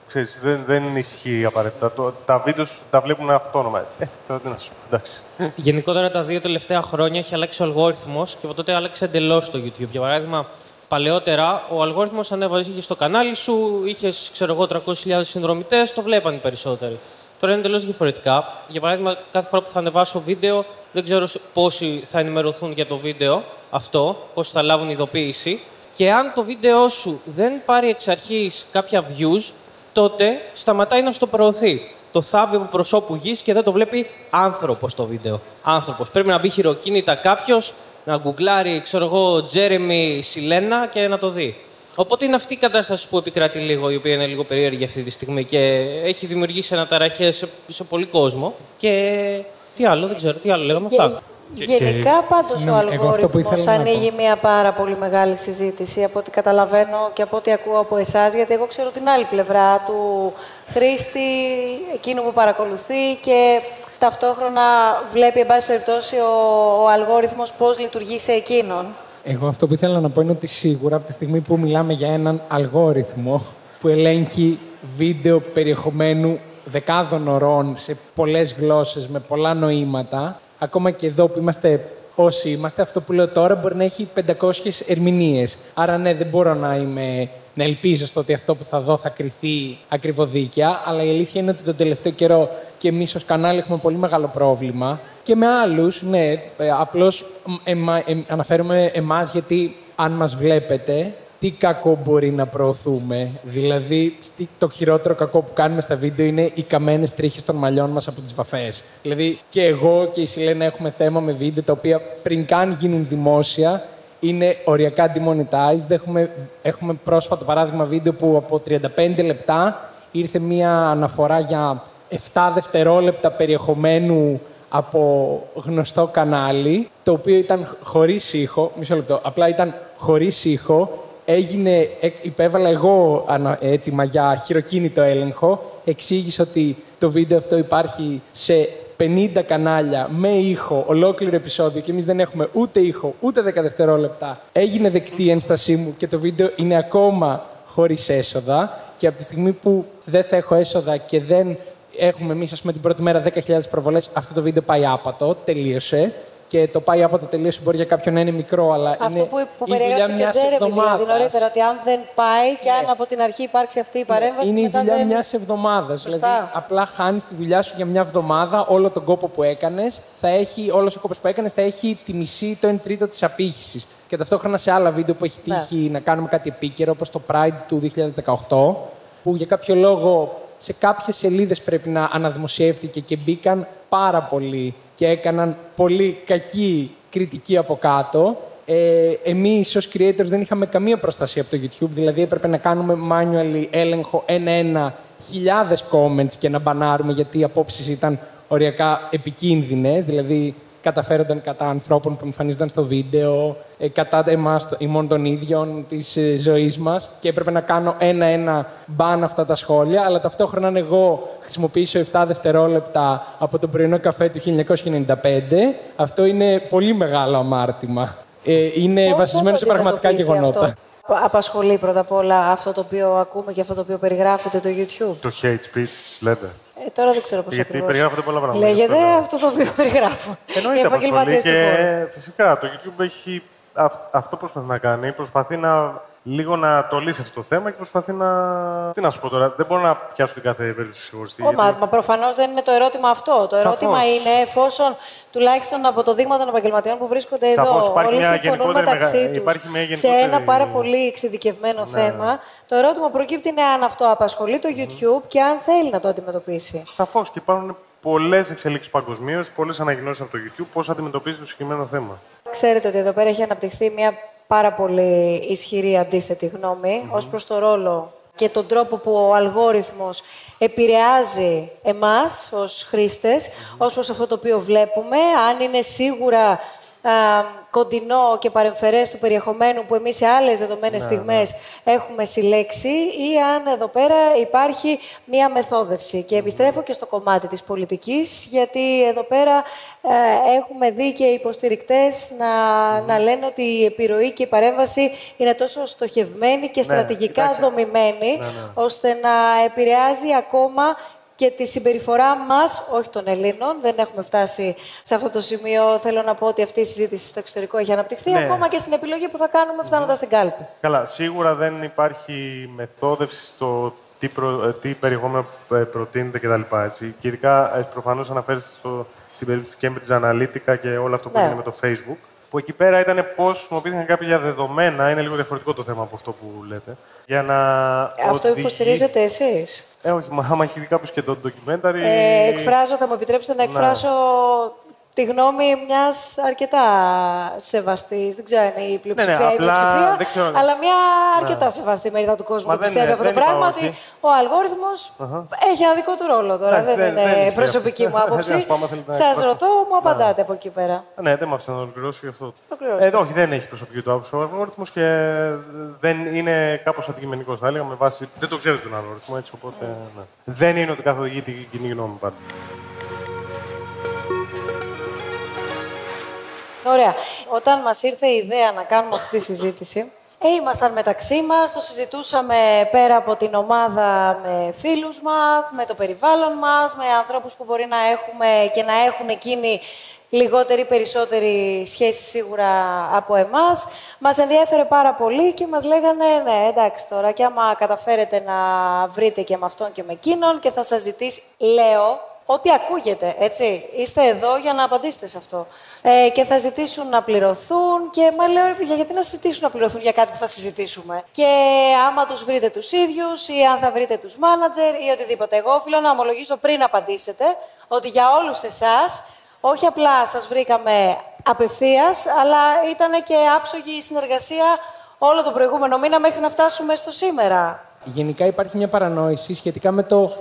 ξέρεις, δεν, δεν ισχύει απαραίτητα. Το, τα βίντεο σου τα βλέπουν αυτόνομα. Ε, τώρα τι να σου πω, εντάξει. Γενικότερα τα δύο τελευταία χρόνια έχει αλλάξει ο αλγόριθμος και από τότε άλλαξε εντελώς το YouTube. Για παράδειγμα, παλαιότερα ο αλγόριθμος ανέβαζε είχε στο κανάλι σου, είχες ξέρω εγώ 300.000 συνδρομητές, το βλέπαν οι περισσότεροι. Τώρα είναι εντελώς διαφορετικά. Για παράδειγμα, κάθε φορά που θα ανεβάσω βίντεο, δεν ξέρω σε- πόσοι θα ενημερωθούν για το βίντεο αυτό, πόσοι θα λάβουν ειδοποίηση. Και αν το βίντεο σου δεν πάρει εξ αρχής κάποια views, τότε σταματάει να στο προωθεί. Το θάβει από προσώπου γης και δεν το βλέπει άνθρωπος το βίντεο. Άνθρωπος. Πρέπει να μπει χειροκίνητα κάποιος, να γκουγκλάρει, ξέρω εγώ, Τζέρεμι Σιλένα και να το δει. Οπότε είναι αυτή η κατάσταση που επικρατεί λίγο, η οποία είναι λίγο περίεργη αυτή τη στιγμή και έχει δημιουργήσει αναταραχές σε, σε πολύ κόσμο. Και τι άλλο, δεν ξέρω, τι άλλο λέγαμε αυτά. Γενικά πάντως ο Ναι, εγώ αυτό που αλγόριθμος ήθελα να ανοίγει μια πάρα πολύ μεγάλη συζήτηση από ό,τι καταλαβαίνω και από ό,τι ακούω από εσάς, γιατί εγώ ξέρω την άλλη πλευρά του χρήστη, εκείνου που παρακολουθεί και ταυτόχρονα βλέπει, εν πάση περιπτώσει, ο, ο αλγόριθμος πώς λειτουργεί σε εκείνον. Εγώ αυτό που ήθελα να πω είναι ότι σίγουρα από τη στιγμή που μιλάμε για έναν αλγόριθμο που ελέγχει βίντεο περιεχομένου δεκάδων ωρών σε πολλές γλώσσες με πολλά νοήματα, ακόμα και εδώ που είμαστε όσοι είμαστε, αυτό που λέω τώρα μπορεί να έχει 500 ερμηνείες. Άρα, ναι, δεν μπορώ να, είμαι, να ελπίζω στο ότι αυτό που θα δω θα κρυθεί ακριβοδίκαια. Αλλά η αλήθεια είναι ότι τον τελευταίο καιρό και εμείς ως κανάλι έχουμε πολύ μεγάλο πρόβλημα. Και με άλλους, ναι, απλώς αναφέρουμε εμάς γιατί αν μας βλέπετε, τι κακό μπορεί να προωθούμε. Δηλαδή, το χειρότερο κακό που κάνουμε στα βίντεο είναι οι καμένες τρίχες των μαλλιών μας από τις βαφές. Δηλαδή, και εγώ και η Σιλένα έχουμε θέμα με βίντεο τα οποία πριν καν γίνουν δημόσια είναι οριακά demonetized. Έχουμε, έχουμε πρόσφατο παράδειγμα βίντεο που από 35 λεπτά ήρθε μία αναφορά για 7 δευτερόλεπτα περιεχομένου από γνωστό κανάλι, το οποίο ήταν χωρίς ήχο, μισό λεπτό, απλά ήταν χωρίς ήχο, έγινε, υπέβαλα εγώ έτοιμα για χειροκίνητο έλεγχο, εξήγησε ότι το βίντεο αυτό υπάρχει σε 50 κανάλια με ήχο, ολόκληρο επεισόδιο και εμείς δεν έχουμε ούτε ήχο, ούτε 10 δευτερόλεπτα. Έγινε δεκτή η ένστασή μου και το βίντεο είναι ακόμα χωρίς έσοδα και από τη στιγμή που δεν θα έχω έσοδα και δεν έχουμε εμείς, ας πούμε, την πρώτη μέρα 10.000 προβολές. Αυτό το βίντεο πάει άπατο, τελείωσε. Και το πάει άπατο τελείωσε μπορεί για κάποιον να είναι μικρό, αλλά αυτό είναι που, που η δουλειά μιας εβδομάδα. Δηλαδή νωρίτερα, ότι αν δεν πάει και αν από την αρχή υπάρξει αυτή η παρέμβαση. Είναι η δουλειά δεν... μιας εβδομάδας. Δηλαδή, απλά χάνεις τη δουλειά σου για μια εβδομάδα, όλο τον κόπο που έκανες. Όλος ο κόπος που έκανες θα έχει τη μισή, το 1 τρίτο της απήχησης. Και ταυτόχρονα σε άλλα βίντεο που έχει ναι. τύχει να κάνουμε κάτι επίκαιρο, όπως το Pride του 2018, που για κάποιο λόγο σε κάποιες σελίδες πρέπει να αναδημοσιεύθηκε και μπήκαν πάρα πολλοί και έκαναν πολύ κακή κριτική από κάτω. Ε, εμείς ως creators δεν είχαμε καμία προστασία από το YouTube, δηλαδή έπρεπε να κάνουμε manually έλεγχο ένα-ένα χιλιάδες comments και να μπανάρουμε γιατί οι απόψεις ήταν οριακά επικίνδυνες, δηλαδή καταφέρονταν κατά ανθρώπων που εμφανίζονταν στο βίντεο, ε, κατά εμάς ημών των ίδιων της ε, ζωής μας και έπρεπε να κάνω ένα-ένα μπαν αυτά τα σχόλια, αλλά ταυτόχρονα αν εγώ χρησιμοποιήσω 7 δευτερόλεπτα από τον πρωινό καφέ του 1995, αυτό είναι πολύ μεγάλο αμάρτημα. Ε, είναι Πώς βασισμένο σε πραγματικά γεγονότα. Αυτό; Απασχολεί πρώτα απ' όλα αυτό το οποίο ακούμε και αυτό το οποίο περιγράφεται το YouTube; Το hate speech, λέτε; Ε, τώρα δεν ξέρω πώς Γιατί ακριβώς. περιγράφονται πολλά πράγματα. Λέγεται αυτό το οποίο περιγράφω. Εννοείται απασχολεί και φυσικά το YouTube έχει αυτό προσπαθεί να κάνει. Προσπαθεί να λίγο να το λύσει αυτό το θέμα και προσπαθεί να. Τι να σου πω τώρα, δεν μπορώ να πιάσω την κάθε περίπτωση ξεχωριστή. γιατί... μα, μα προφανώς δεν είναι το ερώτημα αυτό. Το Σαφώς. ερώτημα είναι εφόσον τουλάχιστον από το δείγμα των επαγγελματιών που βρίσκονται Σαφώς, εδώ, όλοι συμφωνούν μεταξύ μεγα... τους μια σε ένα πάρα πολύ εξειδικευμένο ναι. θέμα. Το ερώτημα προκύπτει είναι αν αυτό απασχολεί το YouTube και αν θέλει να το αντιμετωπίσει. Σαφώς και υπάρχουν πολλές εξελίξεις παγκοσμίως, πολλές ανακοινώσεις από το YouTube πώς αντιμετωπίζει το συγκεκριμένο θέμα. Ξέρετε ότι εδώ πέρα έχει αναπτυχθεί μια πάρα πολύ ισχυρή αντίθετη γνώμη ως προς το ρόλο και τον τρόπο που ο αλγόριθμος επηρεάζει εμάς ως χρήστες, ως προς αυτό το οποίο βλέπουμε, αν είναι σίγουρα κοντινό και παρεμφερές του περιεχομένου που εμείς σε άλλες δεδομένες ναι, στιγμές ναι. έχουμε συλλέξει ή αν εδώ πέρα υπάρχει μία μεθόδευση. Και επιστρέφω και στο κομμάτι της πολιτικής, γιατί εδώ πέρα ε, έχουμε δει και υποστηρικτές να, να λένε ότι η επιρροή και η παρέμβαση είναι τόσο στοχευμένη και ναι, στρατηγικά δομημένη, ώστε να επηρεάζει ακόμα και τη συμπεριφορά μας, όχι των Ελλήνων. Δεν έχουμε φτάσει σε αυτό το σημείο. Θέλω να πω ότι αυτή η συζήτηση στο εξωτερικό έχει αναπτυχθεί, ναι. ακόμα και στην επιλογή που θα κάνουμε φτάνοντας στην κάλπη. Καλά. Σίγουρα δεν υπάρχει μεθόδευση στο τι, προ, ε, τι περιεχόμενο ε, προτείνεται κτλ. Έτσι. Και ειδικά ε, προφανώς αναφέρεστε στην περίπτωση του Cambridge Analytica και όλο αυτό που ναι. έγινε με το Facebook που εκεί πέρα ήταν πώς χρησιμοποιήθηκαν κάποια δεδομένα. Είναι λίγο διαφορετικό το θέμα από αυτό που λέτε. Για να αυτό οδηγεί... υποστηρίζετε εσείς; Ε, όχι, μα άμα έχει δει κάποιος και το documentary. Ε, εκφράζω, θα μου επιτρέψετε να εκφράσω τη γνώμη μιας αρκετά σεβαστής. Δεν ξέρω αν είναι η πλειοψηφία ναι, ναι, ή η πλειοψηφία. Ξέρω... Αλλά μια ναι. αρκετά σεβαστή μερίδα του κόσμου Μα που πιστεύει αυτό το πράγμα ότι ο αλγόριθμος έχει ένα δικό του ρόλο τώρα. δεν, είναι δεν προσωπική μου άποψη. Σας ρωτώ, μου απαντάτε από εκεί πέρα. Ναι, δεν μου άφησα να ολοκληρώσω γι' αυτό. Ε, όχι, δεν έχει προσωπική του άποψη ο αλγόριθμος και δεν είναι κάπως αντικειμενικός. Θα έλεγα με βάση. Δεν το ξέρετε τον αλγόριθμο έτσι οπότε. Δεν είναι ότι καθοδηγεί την κοινή γνώμη πάντα. Ωραία. Όταν μας ήρθε η ιδέα να κάνουμε αυτή τη συζήτηση, ε, ήμασταν μεταξύ μας, το συζητούσαμε πέρα από την ομάδα με φίλους μας, με το περιβάλλον μας, με ανθρώπους που μπορεί να έχουμε και να έχουν εκείνοι λιγότερη περισσότερη σχέση σίγουρα από εμάς. Μας ενδιέφερε πάρα πολύ και μας λέγανε, ναι, εντάξει τώρα, και άμα καταφέρετε να βρείτε και με αυτόν και με εκείνον και θα σας ζητήσει, λέω, ό,τι ακούγεται, έτσι. Είστε εδώ για να απαντήσετε σε αυτό. Ε, και θα ζητήσουν να πληρωθούν και μα λέω, ρε παιδιά, γιατί να συζητήσουν να πληρωθούν για κάτι που θα συζητήσουμε; Και άμα τους βρείτε τους ίδιους ή αν θα βρείτε τους μάνατζερ ή οτιδήποτε. Εγώ οφείλω να ομολογήσω πριν απαντήσετε ότι για όλους εσάς όχι απλά σας βρήκαμε απευθείας, αλλά ήταν και άψογη η συνεργασία όλο τον προηγούμενο μήνα μέχρι να φτάσουμε στο σήμερα. Γενικά υπάρχει μια παρανόηση σχετικά με το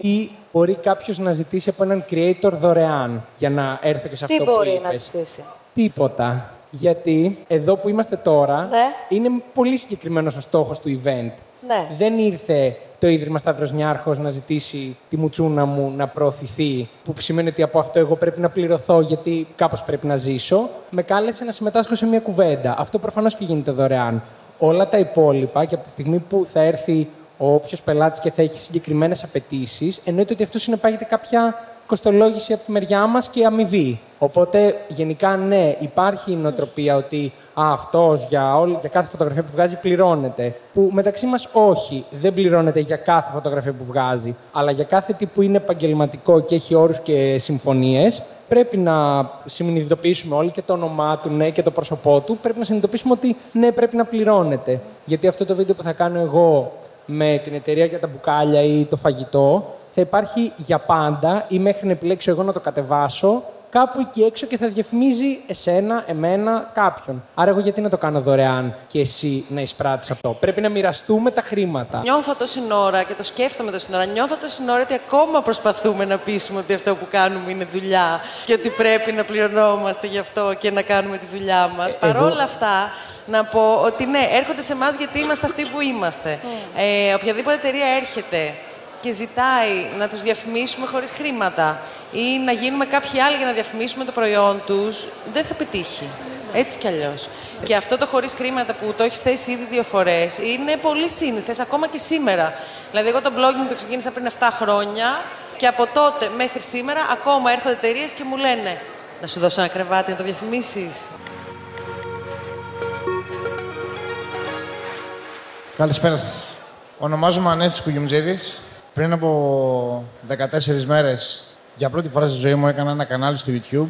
τι μπορεί κάποιος να ζητήσει από έναν creator δωρεάν για να έρθω και σε αυτό Τι που μπορεί είπες; να ζητήσει; Τίποτα. Γιατί εδώ που είμαστε τώρα Ναι. είναι πολύ συγκεκριμένος ο στόχος του event. Ναι. Δεν ήρθε το Ίδρυμα Σταύρος Νιάρχος να ζητήσει τη μουτσούνα μου να προωθηθεί, που σημαίνει ότι από αυτό εγώ πρέπει να πληρωθώ γιατί κάπως πρέπει να ζήσω. Με κάλεσε να συμμετάσχω σε μια κουβέντα. Αυτό προφανώς και γίνεται δωρεάν. Όλα τα υπόλοιπα και από τη στιγμή που θα έρθει ο όποιος πελάτης και θα έχει συγκεκριμένες απαιτήσεις, εννοείται ότι αυτό συνεπάγεται κάποια κοστολόγηση από τη μεριά μας και αμοιβή. Οπότε, γενικά, ναι, υπάρχει η νοοτροπία ότι α, αυτός για, όλη- για κάθε φωτογραφία που βγάζει πληρώνεται. Που μεταξύ μας, όχι, δεν πληρώνεται για κάθε φωτογραφία που βγάζει. Αλλά για κάθε τι που είναι επαγγελματικό και έχει όρους και συμφωνίες, πρέπει να συνειδητοποιήσουμε όλοι και το όνομά του, ναι, και το πρόσωπό του. Πρέπει να συνειδητοποιήσουμε ότι ναι, πρέπει να πληρώνεται. Γιατί αυτό το βίντεο που θα κάνω εγώ με την εταιρεία για τα μπουκάλια ή το φαγητό θα υπάρχει για πάντα ή μέχρι να επιλέξω εγώ να το κατεβάσω κάπου εκεί έξω και θα διαφημίζει εσένα, εμένα, κάποιον. Άρα, εγώ γιατί να το κάνω δωρεάν και εσύ να εισπράττεις αυτό; Πρέπει να μοιραστούμε τα χρήματα. Νιώθω τόση ώρα και το σκέφτομαι τόση ώρα. Νιώθω τόση ώρα ότι ακόμα προσπαθούμε να πείσουμε ότι αυτό που κάνουμε είναι δουλειά και ότι πρέπει να πληρωνόμαστε γι' αυτό και να κάνουμε τη δουλειά μας. Παρ' όλα αυτά, να πω ότι ναι, έρχονται σε εμάς γιατί είμαστε αυτοί που είμαστε. Ε, οποιαδήποτε εταιρεία έρχεται και ζητάει να τους διαφημίσουμε χωρίς χρήματα ή να γίνουμε κάποιοι άλλοι για να διαφημίσουμε το προϊόν τους, δεν θα πετύχει. Έτσι κι αλλιώς. Και αυτό το χωρίς χρήματα που το έχεις θέσει ήδη δύο φορές είναι πολύ σύνηθες, ακόμα και σήμερα. Δηλαδή, εγώ το blogging το ξεκίνησα πριν 7 χρόνια και από τότε μέχρι σήμερα ακόμα έρχονται εταιρείες και μου λένε να σου δώσω ένα κρεβάτι να το διαφημίσεις. Καλησπέρα σας. Ονομάζομαι Ανέστης Κουγιουμτζίδης. Πριν από 14 μέρες, για πρώτη φορά στη ζωή μου, έκανα ένα κανάλι στο YouTube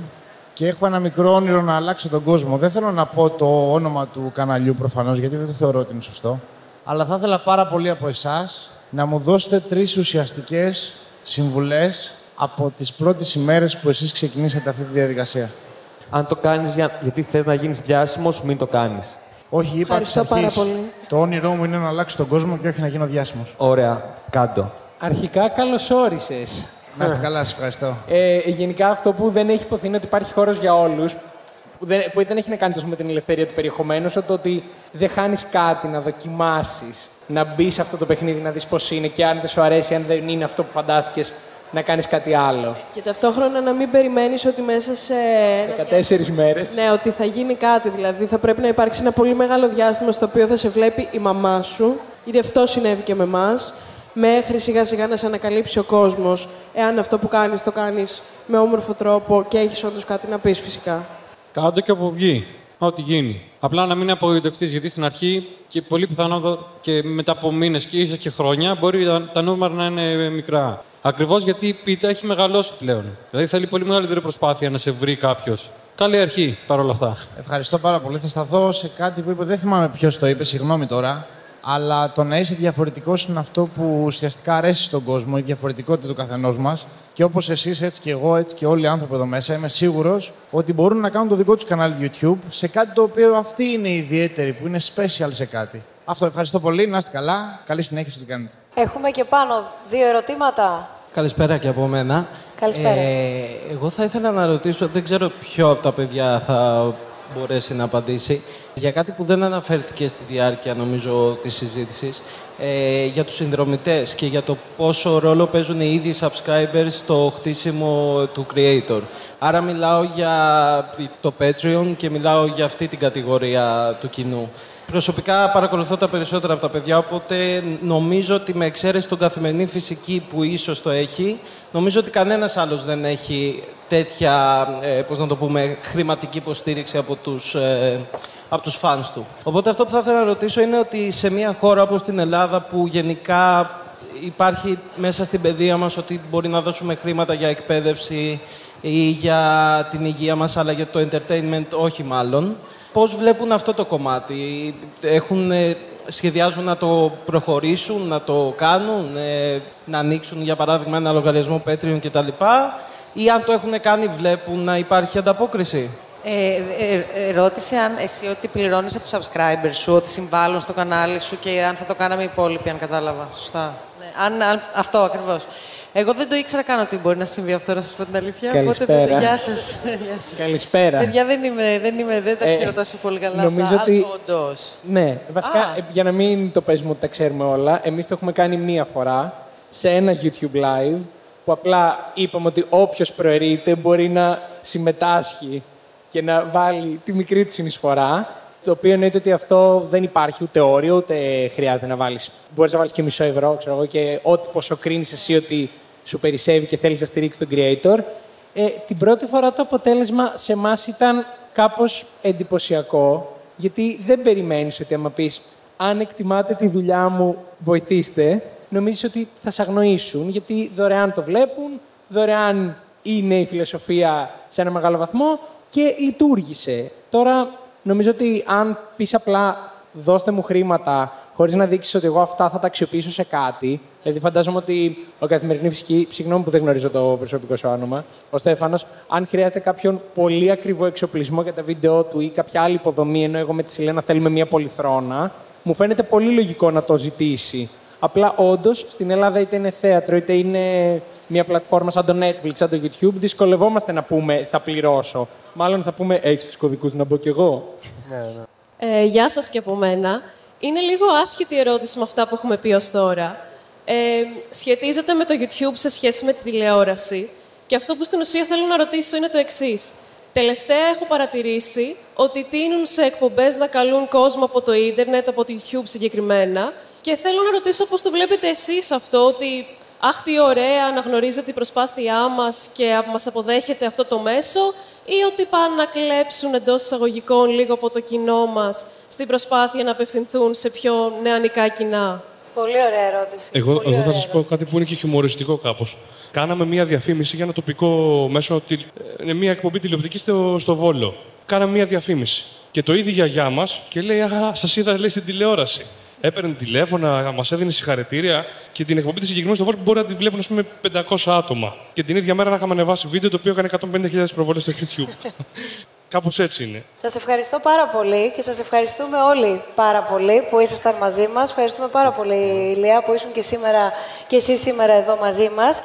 και έχω ένα μικρό όνειρο να αλλάξω τον κόσμο. Δεν θέλω να πω το όνομα του καναλιού προφανώς, γιατί δεν θεωρώ ότι είναι σωστό. Αλλά θα ήθελα πάρα πολύ από εσάς να μου δώσετε τρεις ουσιαστικές συμβουλές από τις πρώτες ημέρες που εσείς ξεκινήσατε αυτή τη διαδικασία. Αν το κάνεις για... γιατί θες να γίνεις διάσημος, μην το κάνεις. Όχι, είπα εξ Ευχαριστώ πάρα αρχής, πολύ. Το όνειρό μου είναι να αλλάξω τον κόσμο και όχι να γίνω διάσημος. Ωραία, κάντο. Αρχικά, καλώ όρισε. Να είστε καλά, σας ευχαριστώ. Ε, γενικά, αυτό που δεν έχει υποθεί είναι ότι υπάρχει χώρος για όλους. Που δεν, που δεν έχει να κάνει τόσο με την ελευθερία του περιεχομένου, όσο το ότι δεν χάνεις κάτι να δοκιμάσεις, να μπεις σε αυτό το παιχνίδι, να δεις πώς είναι και αν δεν σου αρέσει, αν δεν είναι αυτό που φαντάστηκες, να κάνεις κάτι άλλο. Και ταυτόχρονα να μην περιμένεις ότι μέσα σε... ένα 14 μέρες. Ναι, ότι θα γίνει κάτι. Δηλαδή θα πρέπει να υπάρξει ένα πολύ μεγάλο διάστημα στο οποίο θα σε βλέπει η μαμά σου. Γιατί αυτό συνέβη και με εμάς. Μέχρι σιγά σιγά να σε ανακαλύψει ο κόσμος, εάν αυτό που κάνεις το κάνεις με όμορφο τρόπο και έχεις όντως κάτι να πεις φυσικά. Κάντο και από βγει. Ό,τι γίνει. Απλά να μην απογοητευτείς, γιατί στην αρχή και πολύ πιθανότατα και μετά από μήνες και ίσως και χρόνια μπορεί τα, τα νούμερα να είναι μικρά. Ακριβώς γιατί η πίτα έχει μεγαλώσει πλέον. Δηλαδή θέλει πολύ μεγαλύτερη προσπάθεια να σε βρει κάποιος. Καλή αρχή παρόλα αυτά. Ευχαριστώ πάρα πολύ. Θα σταθώ σε κάτι που είπε, δεν θυμάμαι ποιος το είπε, συγγνώμη τώρα. Αλλά το να είσαι διαφορετικός είναι αυτό που ουσιαστικά αρέσει στον κόσμο, η διαφορετικότητα του καθενός μας. Και όπως εσείς, έτσι και εγώ, έτσι και όλοι οι άνθρωποι εδώ μέσα, είμαι σίγουρος ότι μπορούν να κάνουν το δικό τους κανάλι YouTube σε κάτι το οποίο αυτή είναι ιδιαίτερη, που είναι special σε κάτι. Αυτό ευχαριστώ πολύ. Να είστε καλά. Καλή συνέχεια στο τι κάνετε. Έχουμε και πάνω δύο ερωτήματα. Καλησπέρα και από μένα. Καλησπέρα. Ε, εγώ θα ήθελα να ρωτήσω, δεν ξέρω ποιο από τα παιδιά θα μπορέσει να απαντήσει, για κάτι που δεν αναφέρθηκε στη διάρκεια, νομίζω, της συζήτησης, ε, για τους συνδρομητές και για το πόσο ρόλο παίζουν οι ίδιοι subscribers στο χτίσιμο του creator. Άρα μιλάω για το Patreon και μιλάω για αυτή την κατηγορία του κοινού. Προσωπικά παρακολουθώ τα περισσότερα από τα παιδιά, οπότε νομίζω ότι με εξαίρεση τον καθημερινή φυσική που ίσως το έχει, νομίζω ότι κανένας άλλος δεν έχει τέτοια, ε, πώς να το πούμε, χρηματική υποστήριξη από τους, ε, από τους φανς του. Οπότε αυτό που θα ήθελα να ρωτήσω είναι ότι σε μια χώρα όπως την Ελλάδα που γενικά υπάρχει μέσα στην παιδεία μας ότι μπορεί να δώσουμε χρήματα για εκπαίδευση ή για την υγεία μας, αλλά για το entertainment όχι μάλλον. Πώς βλέπουν αυτό το κομμάτι, έχουν, ε, σχεδιάζουν να το προχωρήσουν, να το κάνουν, ε, να ανοίξουν για παράδειγμα ένα λογαριασμό Patreon κτλ. Ή αν το έχουν κάνει βλέπουν να υπάρχει ανταπόκριση; Ε, ε, ε, ρώτησε αν εσύ ότι πληρώνεις από τους subscribers σου, ότι συμβάλλουν στο κανάλι σου και αν θα το κάναμε οι υπόλοιποι, αν κατάλαβα. Σωστά. Ναι, αν, αν, αυτό ακριβώς. Εγώ δεν το ήξερα καν ότι μπορεί να συμβεί αυτό, να σας πω την αλήθεια. Καλησπέρα. Οπότε, γεια σας. Καλησπέρα. Παιδιά, δεν, είμαι, δεν, είμαι, δεν τα Ε, ξέρω τόσο πολύ καλά. νομίζω αυτά. ότι- Όντως. Ναι, βασικά Α. ε, για να μην το παίζουμε ότι τα ξέρουμε όλα, εμείς το έχουμε κάνει μία φορά σε ένα YouTube Live που απλά είπαμε ότι όποιος προαιρείται μπορεί να συμμετάσχει και να βάλει τη μικρή του συνεισφορά. Το οποίο εννοείται ότι αυτό δεν υπάρχει ούτε όριο, ούτε χρειάζεται να βάλεις. Μπορείς να βάλεις και μισό ευρώ, ξέρω εγώ, και ό,τι πόσο κρίνεις εσύ ότι σου περισσεύει και θέλεις να στηρίξεις τον creator. Ε, την πρώτη φορά το αποτέλεσμα σε εμάς ήταν κάπως εντυπωσιακό, γιατί δεν περιμένεις ότι άμα πεις αν εκτιμάτε τη δουλειά μου, βοηθήστε, νομίζεις ότι θα σε αγνοήσουν, γιατί δωρεάν το βλέπουν, δωρεάν είναι η φιλοσοφία σε ένα μεγάλο βαθμό και λειτουργήσε. Τώρα, νομίζω ότι αν πεις απλά δώστε μου χρήματα χωρίς να δείξεις ότι εγώ αυτά θα τα αξιοποιήσω σε κάτι, δηλαδή φαντάζομαι ότι ο καθημερινή φυσική, συγγνώμη που δεν γνωρίζω το προσωπικό σου όνομα, ο Στέφανος, αν χρειάζεται κάποιον πολύ ακριβό εξοπλισμό για τα βίντεο του ή κάποια άλλη υποδομή, ενώ εγώ με τη Σιλένα θέλουμε μια πολυθρόνα, μου φαίνεται πολύ λογικό να το ζητήσει. Απλά όντως στην Ελλάδα είτε είναι θέατρο είτε είναι μια πλατφόρμα σαν το Netflix, σαν το YouTube, δυσκολευόμαστε να πούμε θα πληρώσω. Μάλλον θα πούμε έχεις τους κωδικούς να μπω κι εγώ. Ε, γεια σας και από μένα. Είναι λίγο άσχετη η ερώτηση με αυτά που έχουμε πει ως τώρα. Ε, σχετίζεται με το YouTube σε σχέση με τη τηλεόραση. Και αυτό που στην ουσία θέλω να ρωτήσω είναι το εξής. Τελευταία έχω παρατηρήσει ότι τείνουν σε εκπομπές να καλούν κόσμο από το ίντερνετ, από το YouTube συγκεκριμένα. Και θέλω να ρωτήσω πώς το βλέπετε εσείς αυτό, ότι αχ τι ωραία, αναγνωρίζετε την προσπάθειά μας και μας αποδέχεται αυτό το μέσο ή ότι πάνε να κλέψουν εντός εισαγωγικών λίγο από το κοινό μας στην προσπάθεια να απευθυνθούν σε πιο νεανικά κοινά; Πολύ ωραία ερώτηση. Εγώ, Πολύ εγώ θα ωραία σας πω κάτι που είναι και χιουμοριστικό κάπως. Κάναμε μία διαφήμιση για ένα τοπικό μέσο, τηλ- ε, μία εκπομπή τηλεοπτική στο, στο Βόλο. Κάναμε μία διαφήμιση. Και το ίδιο η γιαγιά μας και λέει: Α, σας είδα λέει, στην τηλεόραση. Έπαιρνε τηλέφωνα, μας έδινε συγχαρητήρια και την εκπομπή της συγκεκριμένης στο Βόλο μπορεί να τη βλέπουν ας πούμε, 500 άτομα. Και την ίδια μέρα να είχαμε ανεβάσει βίντεο το οποίο έκανε 150.000 προβολές στο YouTube. Κάπως έτσι είναι. Σας ευχαριστώ πάρα πολύ και σας ευχαριστούμε όλοι πάρα πολύ που ήσασταν μαζί μας. Ευχαριστούμε πάρα πολύ, Ηλία, που ήσουν και, σήμερα, και εσύ σήμερα εδώ μαζί μας.